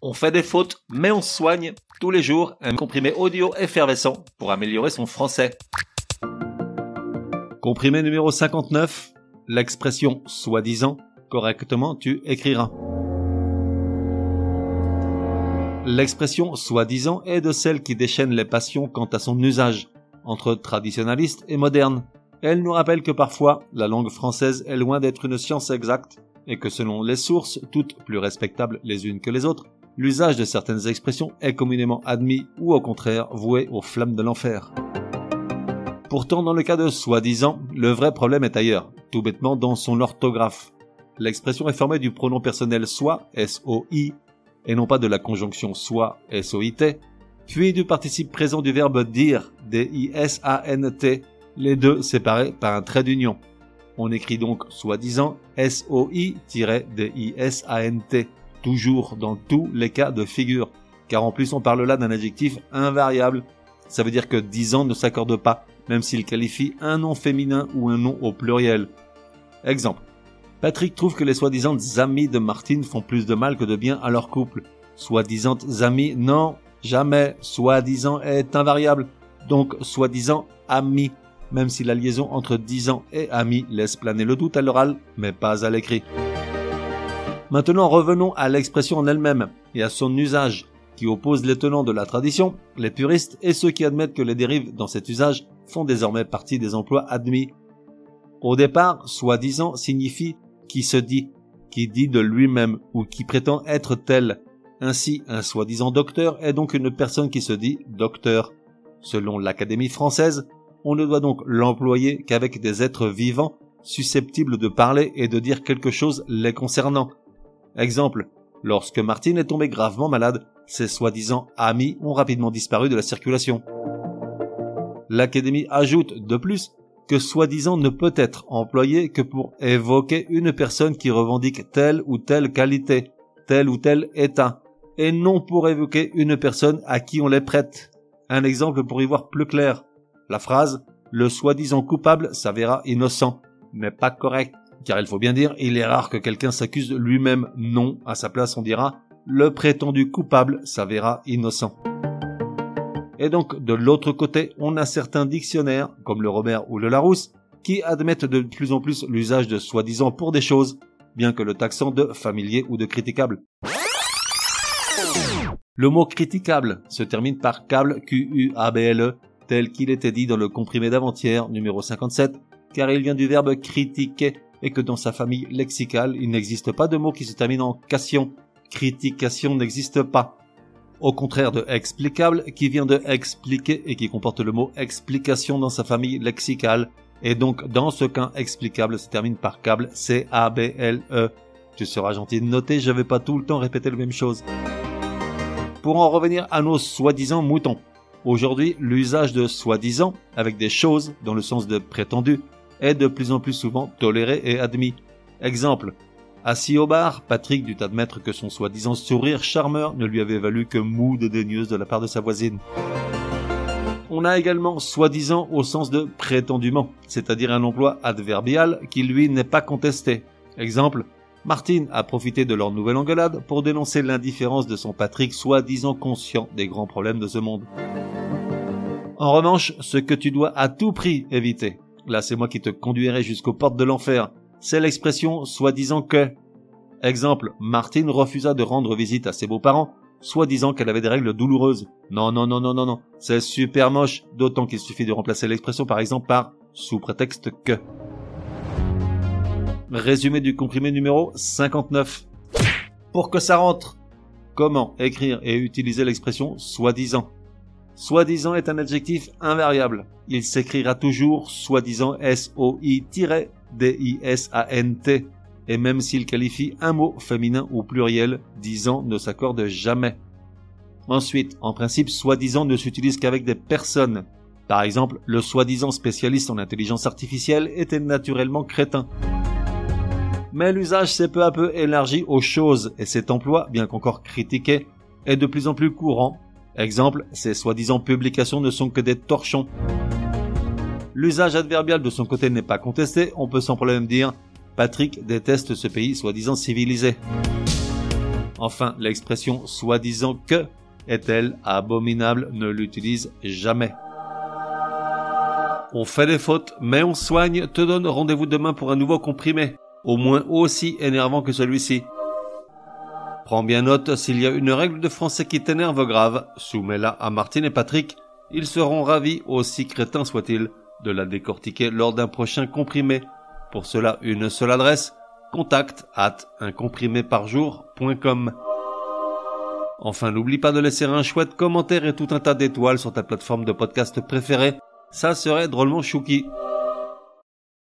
On fait des fautes, mais on soigne tous les jours un comprimé audio effervescent pour améliorer son français. Comprimé numéro 59, l'expression soi-disant, correctement tu écriras. L'expression soi-disant est de celles qui déchaînent les passions quant à son usage, entre traditionnaliste et moderne. Elle nous rappelle que parfois, la langue française est loin d'être une science exacte, et que selon les sources, toutes plus respectables les unes que les autres, l'usage de certaines expressions est communément admis ou au contraire voué aux flammes de l'enfer. Pourtant, dans le cas de soi-disant, le vrai problème est ailleurs, tout bêtement dans son orthographe. L'expression est formée du pronom personnel soi, S-O-I, et non pas de la conjonction soit, S-O-I-T, puis du participe présent du verbe dire, D-I-S-A-N-T, les deux séparés par un trait d'union. On écrit donc soi-disant S-O-I-D-I-S-A-N-T toujours dans tous les cas de figure, car en plus on parle là d'un adjectif invariable. Ça veut dire que 10 ans ne s'accorde pas, même s'il qualifie un nom féminin ou un nom au pluriel. Exemple. Patrick trouve que les soi-disant amis de Martine font plus de mal que de bien à leur couple. Soi-disant amis, non, jamais. Soi-disant est invariable. Donc, soi-disant amis, même si la liaison entre 10 ans et amis laisse planer le doute à l'oral, mais pas à l'écrit. Maintenant revenons à l'expression en elle-même et à son usage, qui oppose les tenants de la tradition, les puristes et ceux qui admettent que les dérives dans cet usage font désormais partie des emplois admis. Au départ, soi-disant signifie qui se dit, qui dit de lui-même ou qui prétend être tel. Ainsi, un soi-disant docteur est donc une personne qui se dit docteur. Selon l'Académie française, on ne doit donc l'employer qu'avec des êtres vivants susceptibles de parler et de dire quelque chose les concernant, Exemple, lorsque Martine est tombée gravement malade, ses soi-disant amis ont rapidement disparu de la circulation. L'Académie ajoute de plus que soi-disant ne peut être employé que pour évoquer une personne qui revendique telle ou telle qualité, tel ou tel état, et non pour évoquer une personne à qui on les prête. Un exemple pour y voir plus clair. La phrase le soi-disant coupable s'avéra innocent n'est pas correct car il faut bien dire, il est rare que quelqu'un s'accuse lui-même. Non, à sa place on dira, le prétendu coupable s'avéra innocent. Et donc, de l'autre côté, on a certains dictionnaires, comme le Robert ou le Larousse, qui admettent de plus en plus l'usage de soi-disant pour des choses, bien que le taxant de familier ou de critiquable. Le mot critiquable se termine par câble Q-U-A-B-L-E, tel qu'il était dit dans le comprimé d'avant-hier, numéro 57, car il vient du verbe critiquer, et que dans sa famille lexicale, il n'existe pas de mot qui se termine en cation. Critication n'existe pas. Au contraire de explicable, qui vient de expliquer et qui comporte le mot explication dans sa famille lexicale. Et donc, dans ce cas explicable se termine par câble, C-A-B-L-E. Tu seras gentil de noter, je vais pas tout le temps répéter la même chose. Pour en revenir à nos soi-disant moutons. Aujourd'hui, l'usage de soi-disant, avec des choses, dans le sens de prétendu, est de plus en plus souvent toléré et admis. Exemple. Assis au bar, Patrick dut admettre que son soi-disant sourire charmeur ne lui avait valu que moue dédaigneuse de la part de sa voisine. On a également soi-disant au sens de prétendument, c'est-à-dire un emploi adverbial qui lui n'est pas contesté. Exemple, Martine a profité de leur nouvelle engueulade pour dénoncer l'indifférence de son Patrick soi-disant conscient des grands problèmes de ce monde. En revanche, ce que tu dois à tout prix éviter, Là, c'est moi qui te conduirai jusqu'aux portes de l'enfer. C'est l'expression soi-disant que. Exemple, Martine refusa de rendre visite à ses beaux-parents, soi-disant qu'elle avait des règles douloureuses. Non, non, non, non, non, non. C'est super moche, d'autant qu'il suffit de remplacer l'expression par exemple par sous prétexte que. Résumé du comprimé numéro 59. Pour que ça rentre, comment écrire et utiliser l'expression soi-disant? Soi-disant est un adjectif invariable. Il s'écrira toujours soi-disant S-O-I-D-I-S-A-N-T. Et même s'il qualifie un mot féminin ou pluriel, disant ne s'accorde jamais. Ensuite, en principe, soi-disant ne s'utilise qu'avec des personnes. Par exemple, le soi-disant spécialiste en intelligence artificielle était naturellement crétin. Mais l'usage s'est peu à peu élargi aux choses et cet emploi, bien qu'encore critiqué, est de plus en plus courant Exemple, ces soi-disant publications ne sont que des torchons. L'usage adverbial de son côté n'est pas contesté, on peut sans problème dire Patrick déteste ce pays soi-disant civilisé. Enfin, l'expression soi-disant que est-elle abominable Ne l'utilise jamais. On fait des fautes, mais on soigne, te donne rendez-vous demain pour un nouveau comprimé, au moins aussi énervant que celui-ci. Prends bien note, s'il y a une règle de français qui t'énerve grave, soumets-la à Martine et Patrick, ils seront ravis, aussi crétins soient-ils, de la décortiquer lors d'un prochain comprimé. Pour cela, une seule adresse, contact at uncompriméparjour.com. Enfin, n'oublie pas de laisser un chouette commentaire et tout un tas d'étoiles sur ta plateforme de podcast préférée. Ça serait drôlement chouki.